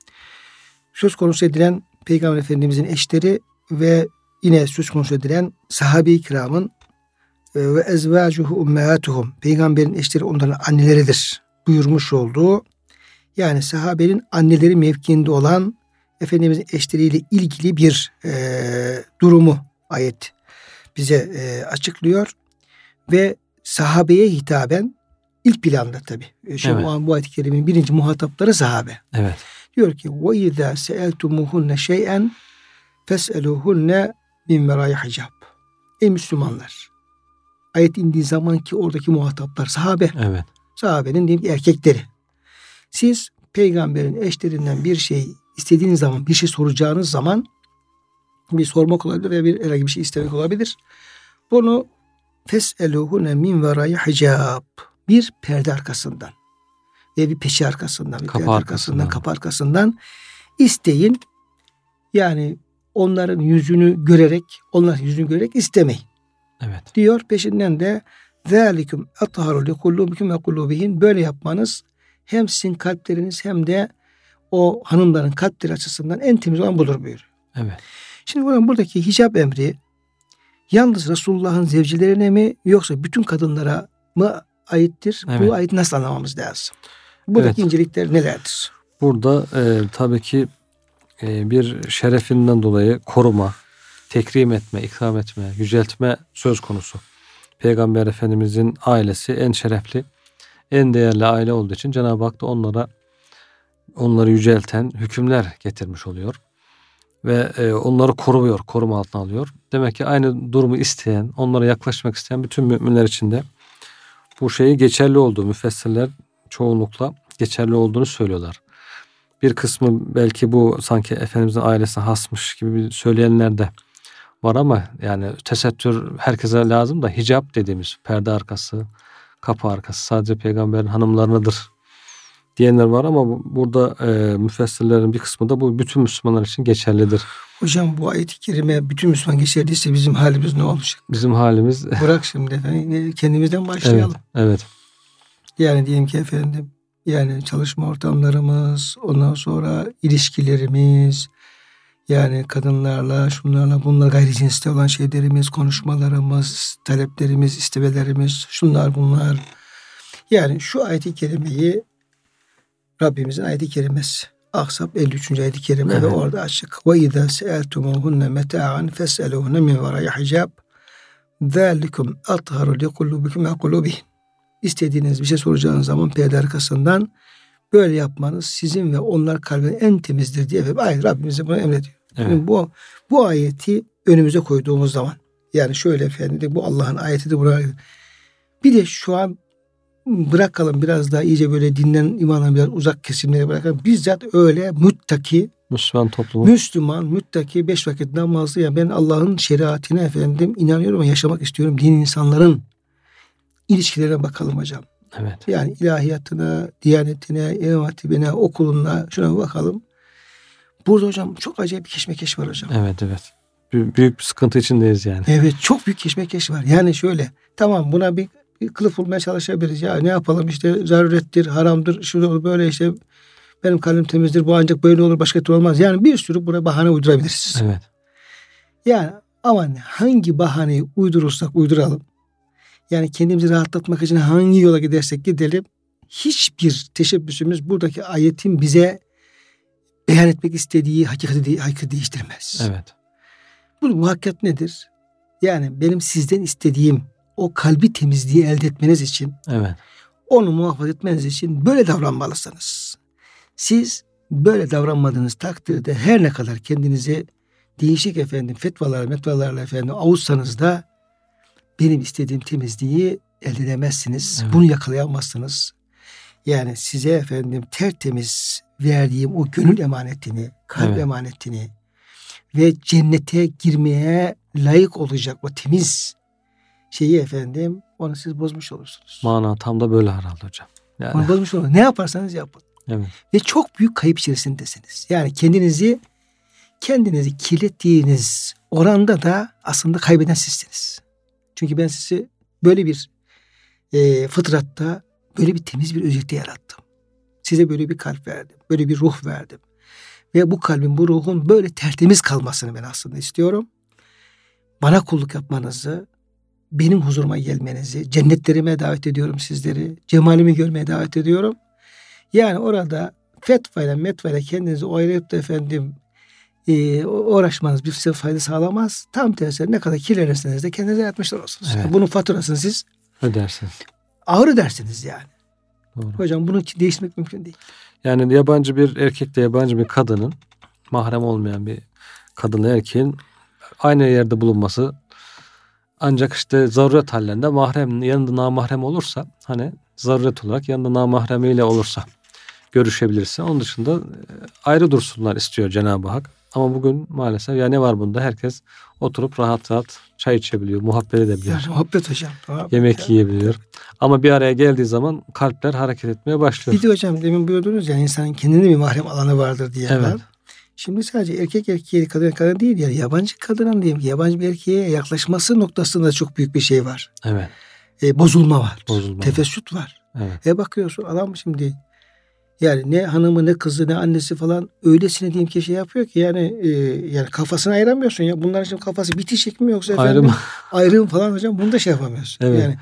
Söz konusu edilen Peygamber Efendimizin eşleri ve yine söz konusu edilen sahabe-i kiramın e, ve ezvacuhu ummehatuhum peygamberin eşleri onların anneleridir buyurmuş olduğu yani sahabenin anneleri mevkiinde olan Efendimizin eşleriyle ilgili bir e, durumu ayet bize e, açıklıyor ve sahabeye hitaben ilk planda tabi. E, şu evet. an bu ayet-i kerimenin birinci muhatapları sahabe. Evet. Diyor ki izâ seeltumuhunne şey'en fes'eluhunne min verâi hicab. Ey Müslümanlar. Ayet indiği zaman ki oradaki muhataplar sahabe. Evet. Sahabenin diyeyim erkekleri. Siz peygamberin eşlerinden bir şey istediğiniz zaman bir şey soracağınız zaman bir sormak olabilir veya bir herhangi bir şey istemek olabilir. Bunu fes'eluhune min verâi hicab. Bir perde arkasından ve bir peşi arkasından, bir kapı arkasından, kapı arkasından isteyin. Yani onların yüzünü görerek, onların yüzünü görerek istemeyin. Evet. Diyor peşinden de zalikum atharu li kulubikum ve kulubihin böyle yapmanız hem sizin kalpleriniz hem de o hanımların kalpleri açısından en temiz olan budur buyuruyor. Evet. Şimdi buradan buradaki hicap emri yalnız Resulullah'ın zevcilerine mi yoksa bütün kadınlara mı aittir? Evet. Bu ayet nasıl anlamamız lazım? Buradaki evet. incelikler nelerdir? Burada e, tabii ki e, bir şerefinden dolayı koruma, tekrim etme, ikram etme, yüceltme söz konusu. Peygamber Efendimizin ailesi en şerefli, en değerli aile olduğu için Cenab-ı Hak da onlara onları yücelten hükümler getirmiş oluyor. Ve e, onları koruyor, koruma altına alıyor. Demek ki aynı durumu isteyen, onlara yaklaşmak isteyen bütün müminler için de bu şeyi geçerli olduğu müfessirler çoğunlukla geçerli olduğunu söylüyorlar. Bir kısmı belki bu sanki Efendimizin ailesine hasmış gibi söyleyenler de var ama yani tesettür herkese lazım da hicap dediğimiz perde arkası, kapı arkası sadece peygamberin hanımlarınadır diyenler var ama burada e, müfessirlerin bir kısmı da bu bütün Müslümanlar için geçerlidir. Hocam bu ayet-i kerime bütün Müslüman geçerliyse bizim halimiz ne olacak? Bizim halimiz... [laughs] Bırak şimdi efendim kendimizden başlayalım. Evet, evet. Yani diyelim ki efendim yani çalışma ortamlarımız, ondan sonra ilişkilerimiz, yani kadınlarla, şunlarla, bunlar gayri cinste olan şeylerimiz, konuşmalarımız, taleplerimiz, istemelerimiz, şunlar bunlar. Yani şu ayet-i kerimeyi Rabbimizin ayet-i kerimesi. Ahzab 53. ayet-i kerime evet. ve orada açık. Ve izâ seeltumuhunne meta'an fes'elûhunne min verâi hicab. Zâlikum atharu li kulubikum ve kulubihim istediğiniz bir şey soracağınız zaman perde arkasından böyle yapmanız sizin ve onlar kalbin en temizdir diye efendim ayet Rabbimize bunu emrediyor. Evet. Yani bu bu ayeti önümüze koyduğumuz zaman yani şöyle efendim bu Allah'ın ayeti de buna bir de şu an bırakalım biraz daha iyice böyle dinden imandan biraz uzak kesimlere bırakalım. Bizzat öyle müttaki Müslüman toplumu. Müslüman, müttaki, beş vakit namazlı. Yani ben Allah'ın şeriatine efendim inanıyorum ve yaşamak istiyorum. Din insanların ilişkilerine bakalım hocam. Evet. Yani ilahiyatına, diyanetine, imam hatibine, okuluna şuna bakalım. Burada hocam çok acayip bir keşmekeş var hocam. Evet evet. Büyük bir sıkıntı içindeyiz yani. Evet çok büyük keşmekeş var. Yani şöyle tamam buna bir kılıf bulmaya çalışabiliriz. Ya ne yapalım işte zarurettir, haramdır, şu böyle işte benim kalbim temizdir, bu ancak böyle olur, başka türlü olmaz. Yani bir sürü buna bahane uydurabiliriz. Evet. Yani ama hangi bahaneyi uydurursak uyduralım yani kendimizi rahatlatmak için hangi yola gidersek gidelim hiçbir teşebbüsümüz buradaki ayetin bize beyan etmek istediği hakikati, hakikati değiştirmez. Evet. Bu muhakkat nedir? Yani benim sizden istediğim o kalbi temizliği elde etmeniz için evet. onu muhafaza etmeniz için böyle davranmalısınız. Siz böyle davranmadığınız takdirde her ne kadar kendinizi değişik efendim fetvalar, metvalarla efendim avutsanız da benim istediğim temizliği elde edemezsiniz. Evet. Bunu yakalayamazsınız. Yani size efendim tertemiz verdiğim o gönül emanetini, kalp evet. emanetini ve cennete girmeye layık olacak o temiz şeyi efendim onu siz bozmuş olursunuz. Mana tam da böyle herhalde hocam. Yani. Onu bozmuş olursunuz. Ne yaparsanız yapın. Evet. Ve çok büyük kayıp içerisindesiniz. Yani kendinizi kendinizi kirlettiğiniz oranda da aslında kaybeden sizsiniz. Çünkü ben sizi böyle bir e, fıtratta böyle bir temiz bir özellikle yarattım. Size böyle bir kalp verdim. Böyle bir ruh verdim. Ve bu kalbin, bu ruhun böyle tertemiz kalmasını ben aslında istiyorum. Bana kulluk yapmanızı, benim huzuruma gelmenizi, cennetlerime davet ediyorum sizleri. Cemalimi görmeye davet ediyorum. Yani orada fetvayla metvayla kendinizi oyalayıp da efendim e, uğraşmanız bir size fayda sağlamaz. Tam tersi ne kadar kirlenirseniz de kendinize yatmışlar olsunuz. Evet. Bunun faturasını siz ödersiniz. Ağır ödersiniz yani. Doğru. Hocam bunu değiştirmek mümkün değil. Yani yabancı bir erkekle yabancı bir kadının mahrem olmayan bir kadınla erkeğin aynı yerde bulunması ancak işte zaruret hallerinde mahrem yanında namahrem olursa hani zaruret olarak yanında namahremiyle olursa görüşebilirse onun dışında e, ayrı dursunlar istiyor Cenab-ı Hak. Ama bugün maalesef ya ne var bunda? Herkes oturup rahat rahat çay içebiliyor, muhabbet edebiliyor. Ya, [laughs] muhabbet hocam. Muhabbet yemek ya. yiyebiliyor. Ama bir araya geldiği zaman kalpler hareket etmeye başlıyor. Bir de hocam demin buyurdunuz ya insanın kendine bir mahrem alanı vardır diye. Evet. Şimdi sadece erkek erkeğe kadın kadın değil yani yabancı kadının diyeyim yabancı bir erkeğe yaklaşması noktasında çok büyük bir şey var. Evet. E, bozulma var. Bozulma tefessüt var. Evet. E bakıyorsun adam şimdi yani ne hanımı ne kızı ne annesi falan öylesine diyeyim ki şey yapıyor ki yani e, yani kafasını ayıramıyorsun ya. Bunların için kafası bitişik mi yoksa efendim ayrım, [laughs] ayrım falan hocam bunu da şey yapamıyorsun. Evet. Yani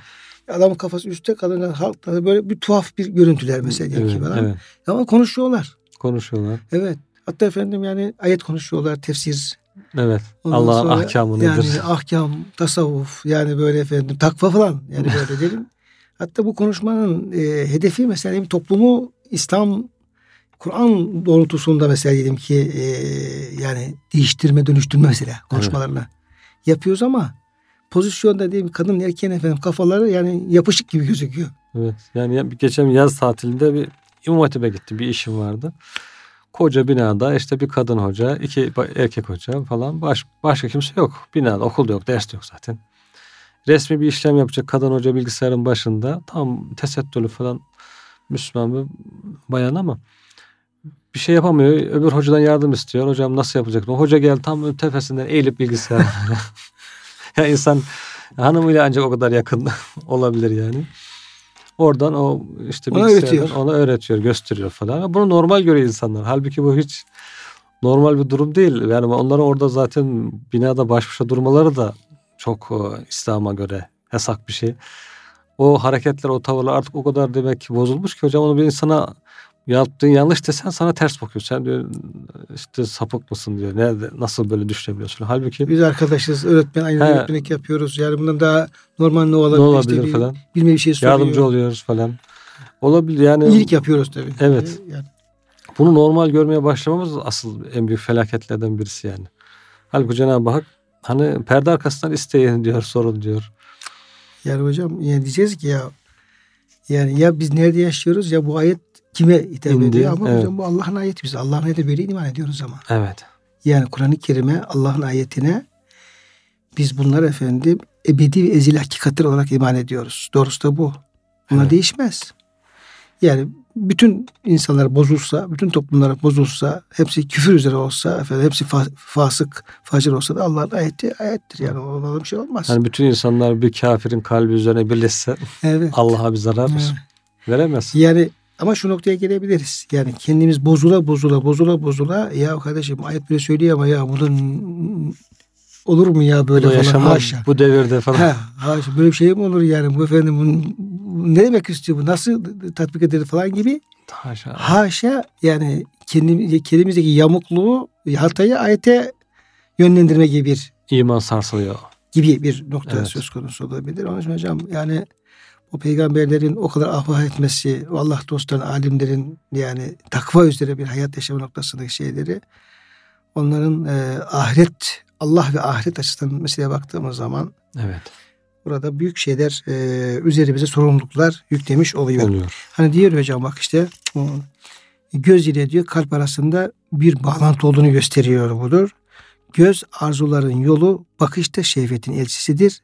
adamın kafası üstte kadının halkta böyle bir tuhaf bir görüntüler mesela diyelim evet, ki falan. Evet. Ama konuşuyorlar. Konuşuyorlar. Evet. Hatta efendim yani ayet konuşuyorlar, tefsir. Evet. Allah'ın ahkamı nedir? Yani ahkam, tasavvuf yani böyle efendim takva falan yani böyle [laughs] dedim. Hatta bu konuşmanın e, hedefi mesela bir toplumu İslam Kur'an doğrultusunda mesela diyelim ki e, yani değiştirme dönüştürme mesela konuşmalarına evet. yapıyoruz ama pozisyonda diyelim kadın erkeğin efendim kafaları yani yapışık gibi gözüküyor. Evet yani geçen yaz tatilinde bir İmam Hatip'e gittim bir işim vardı. Koca binada işte bir kadın hoca, iki erkek hoca falan baş, başka kimse yok. Binada okul yok, ders yok zaten. Resmi bir işlem yapacak kadın hoca bilgisayarın başında tam tesettürlü falan Müslüman bir bayan ama bir şey yapamıyor. Öbür hocadan yardım istiyor. Hocam nasıl yapacak? Hoca geldi tam tepesinden eğilip bilgisayar. [laughs] ya insan hanımıyla ancak o kadar yakın [laughs] olabilir yani. Oradan o işte ona öğretiyor. ona öğretiyor, gösteriyor falan. Bunu normal görüyor insanlar. Halbuki bu hiç normal bir durum değil. Yani onların orada zaten binada baş başa durmaları da çok e, İslam'a göre yasak bir şey o hareketler, o tavırlar artık o kadar demek ki bozulmuş ki hocam onu bir insana yaptığın yanlış desen sana ters bakıyor. Sen diyor işte sapık mısın diyor. Nerede nasıl böyle düşünebiliyorsun? Halbuki biz arkadaşız, öğretmen aynı he, öğretmenlik yapıyoruz. Yani bundan daha normal ne olabilir, ne olabilir işte falan. Bilme bir şey soruyor. Yardımcı oluyoruz falan. Olabilir yani. İyilik yapıyoruz tabii. Evet. Yani. Bunu normal görmeye başlamamız asıl en büyük felaketlerden birisi yani. Halbuki Cenab-ı Hak hani perde arkasından isteyin diyor, sorun diyor. Yani hocam yani diyeceğiz ki ya yani ya biz nerede yaşıyoruz ya bu ayet kime hitap ediyor ama evet. hocam bu Allah'ın ayeti biz Allah'ın ayeti böyle iman ediyoruz ama. Evet. Yani Kur'an-ı Kerim'e Allah'ın ayetine biz bunlar efendim ebedi ve ezil hakikatler olarak iman ediyoruz. Doğrusu da bu. Buna evet. değişmez. Yani bütün insanlar bozulsa, bütün toplumlar bozulsa, hepsi küfür üzere olsa, efendim hepsi fa- fasık, facir olsa da Allah'ın ayeti ayettir. Yani ona bir şey olmaz. Yani bütün insanlar bir kafirin kalbi üzerine birleşse evet. Allah'a bir zarar evet. veremez. Yani ama şu noktaya gelebiliriz. Yani kendimiz bozula bozula bozula bozula ya kardeşim ayet bile söylüyor ama ya bunun olur mu ya böyle bu falan haşa. Bu devirde falan. Ha, haşa böyle bir şey mi olur yani bu efendim bunun, ne demek istiyor bu nasıl tatbik edilir falan gibi. Haşa. Haşa yani kendimiz, kendimizdeki yamukluğu hatayı ayete yönlendirme gibi bir iman sarsılıyor. Gibi bir nokta evet. söz konusu olabilir. Onun için hocam yani o peygamberlerin o kadar ahva etmesi, o Allah dostlarının, alimlerin yani takva üzere bir hayat yaşama noktasındaki şeyleri onların e, ahiret, Allah ve ahiret açısından meseleye baktığımız zaman evet. burada büyük şeyler e, üzerimize sorumluluklar yüklemiş oluyor. Oluyor. Hani diyor hocam bak işte göz ile diyor kalp arasında bir bağlantı olduğunu gösteriyor budur. Göz arzuların yolu, bakışta şehvetin elçisidir.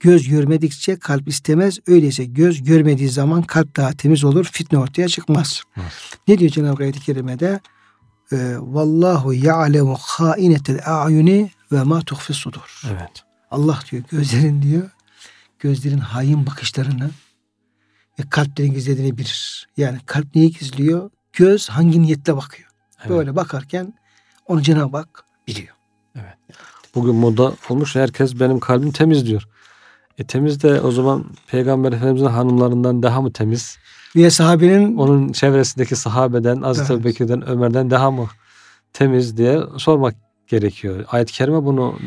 Göz görmedikçe kalp istemez. Öyleyse göz görmediği zaman kalp daha temiz olur. Fitne ortaya çıkmaz. Evet. Ne diyor Cenab-ı Ayet-i Kerime'de? Ee, Vallahu ya'lemu hainetel a'yuni ve ma tuhfi sudur. Evet. Allah diyor gözlerin diyor gözlerin hain bakışlarını ve kalplerin gizlediğini bilir. Yani kalp neyi gizliyor? Göz hangi niyetle bakıyor. Evet. Böyle bakarken onu Cenab-ı Hak biliyor. Evet. Bugün moda olmuş herkes benim kalbim temiz diyor. E temiz de o zaman Peygamber Efendimiz'in hanımlarından daha mı temiz? Diye sahabenin onun çevresindeki sahabeden, Hazreti evet. Bekir'den, Ömer'den daha mı temiz diye sormak gerekiyor. Ayet-i Kerime bunu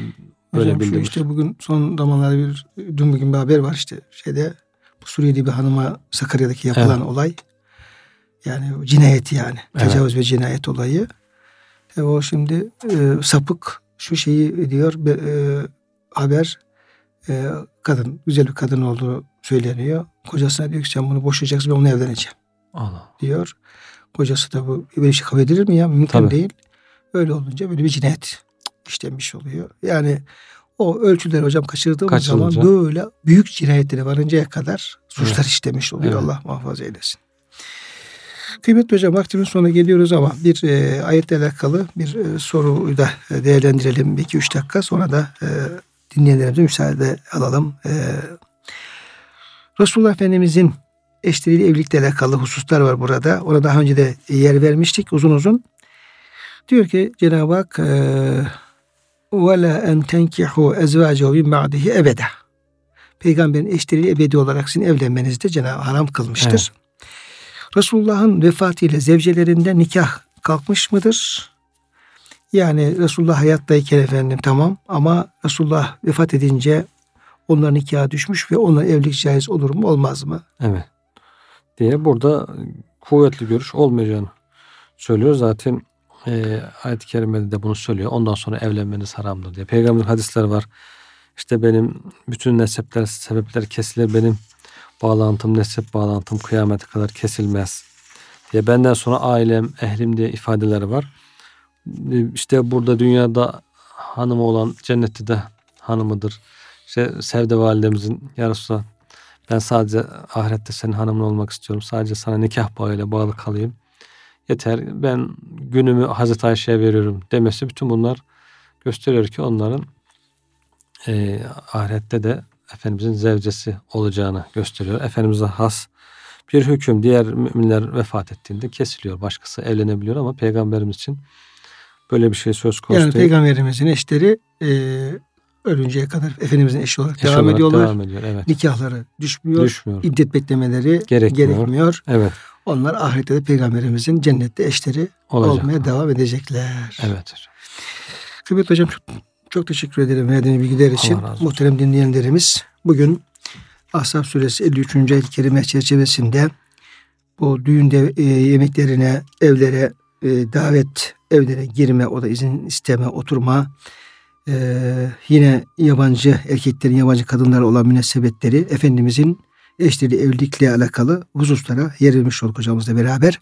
böyle Hocam bildirmiş. işte bugün son zamanlarda bir dün bugün bir haber var işte şeyde bu Suriyeli bir hanıma Sakarya'daki yapılan evet. olay. Yani cinayet yani. Evet. Tecavüz ve cinayet olayı. E o şimdi e, sapık şu şeyi diyor e, haber e, kadın güzel bir kadın olduğu söyleniyor. Kocasına diyor ki sen bunu boşayacaksın ben onunla evleneceğim. Allah. Diyor. Kocası da bu böyle şey kabul edilir mi ya? Mümkün Tabii. değil. Öyle olunca böyle bir cinayet işlenmiş oluyor. Yani o ölçüleri hocam kaçırdığımız zaman böyle büyük cinayetlere varıncaya kadar suçlar evet. işlemiş oluyor. Evet. Allah muhafaza eylesin. Kıymetli hocam vaktimin sonuna geliyoruz ama bir e, ayetle alakalı bir e, soruyu da e, değerlendirelim. 2-3 dakika sonra da e, dinleyenlerimize müsaade alalım. E, Resulullah Efendimizin eşleriyle evlilikle alakalı hususlar var burada. Ona daha önce de yer vermiştik uzun uzun. Diyor ki Cenab-ı Hak وَلَا اَنْ تَنْكِحُوا اَزْوَاجَهُ مِنْ بَعْدِهِ ebeda. Peygamberin eşleriyle ebedi olarak sizin evlenmenizde Cenab-ı Hak haram kılmıştır. Evet. Resulullah'ın vefatıyla zevcelerinde nikah kalkmış mıdır? Yani Resulullah hayattayken efendim tamam ama Resulullah vefat edince onların nikahı düşmüş ve onlar evlilik caiz olur mu olmaz mı? Evet. Diye burada kuvvetli görüş olmayacağını söylüyor. Zaten e, ayet-i kerimede de bunu söylüyor. Ondan sonra evlenmeniz haramdır diye. Peygamber hadisleri var. İşte benim bütün nesepler, sebepler kesilir. Benim bağlantım, nesep bağlantım kıyamete kadar kesilmez diye benden sonra ailem, ehlim diye ifadeleri var. İşte burada dünyada hanımı olan cennette de hanımıdır. İşte Sevde validemizin ya Resulallah ben sadece ahirette senin hanımın olmak istiyorum. Sadece sana nikah bağıyla bağlı kalayım. Yeter ben günümü Hazreti Ayşe'ye veriyorum demesi bütün bunlar gösteriyor ki onların e, ahirette de Efendimizin zevcesi olacağını gösteriyor. Efendimiz'e has bir hüküm diğer müminler vefat ettiğinde kesiliyor. Başkası evlenebiliyor ama peygamberimiz için böyle bir şey söz konusu yani değil. peygamberimizin eşleri e, ölünceye kadar Efendimizin eşi olarak, eş devam, olarak ediyorlar. devam ediyor. Evet. Nikahları düşmüyor. düşmüyor. İddet beklemeleri gerekmiyor. gerekmiyor. Evet. Onlar ahirette de peygamberimizin cennette eşleri Olacak. olmaya devam edecekler. Evet hocam. Kıymetli hocam çok çok teşekkür ederim verdiğiniz bilgiler için. Muhterem dinleyenlerimiz bugün Ahzab suresi 53. ayet-i kerime çerçevesinde bu düğünde e, yemeklerine, evlere e, davet, evlere girme, o da izin isteme, oturma, e, yine yabancı erkeklerin yabancı kadınlara olan münasebetleri Efendimizin eşleri evlilikle alakalı hususlara yer vermiş olduk hocamızla beraber.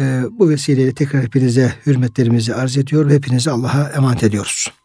E, bu vesileyle tekrar hepinize hürmetlerimizi arz ediyor ve hepinizi Allah'a emanet ediyoruz.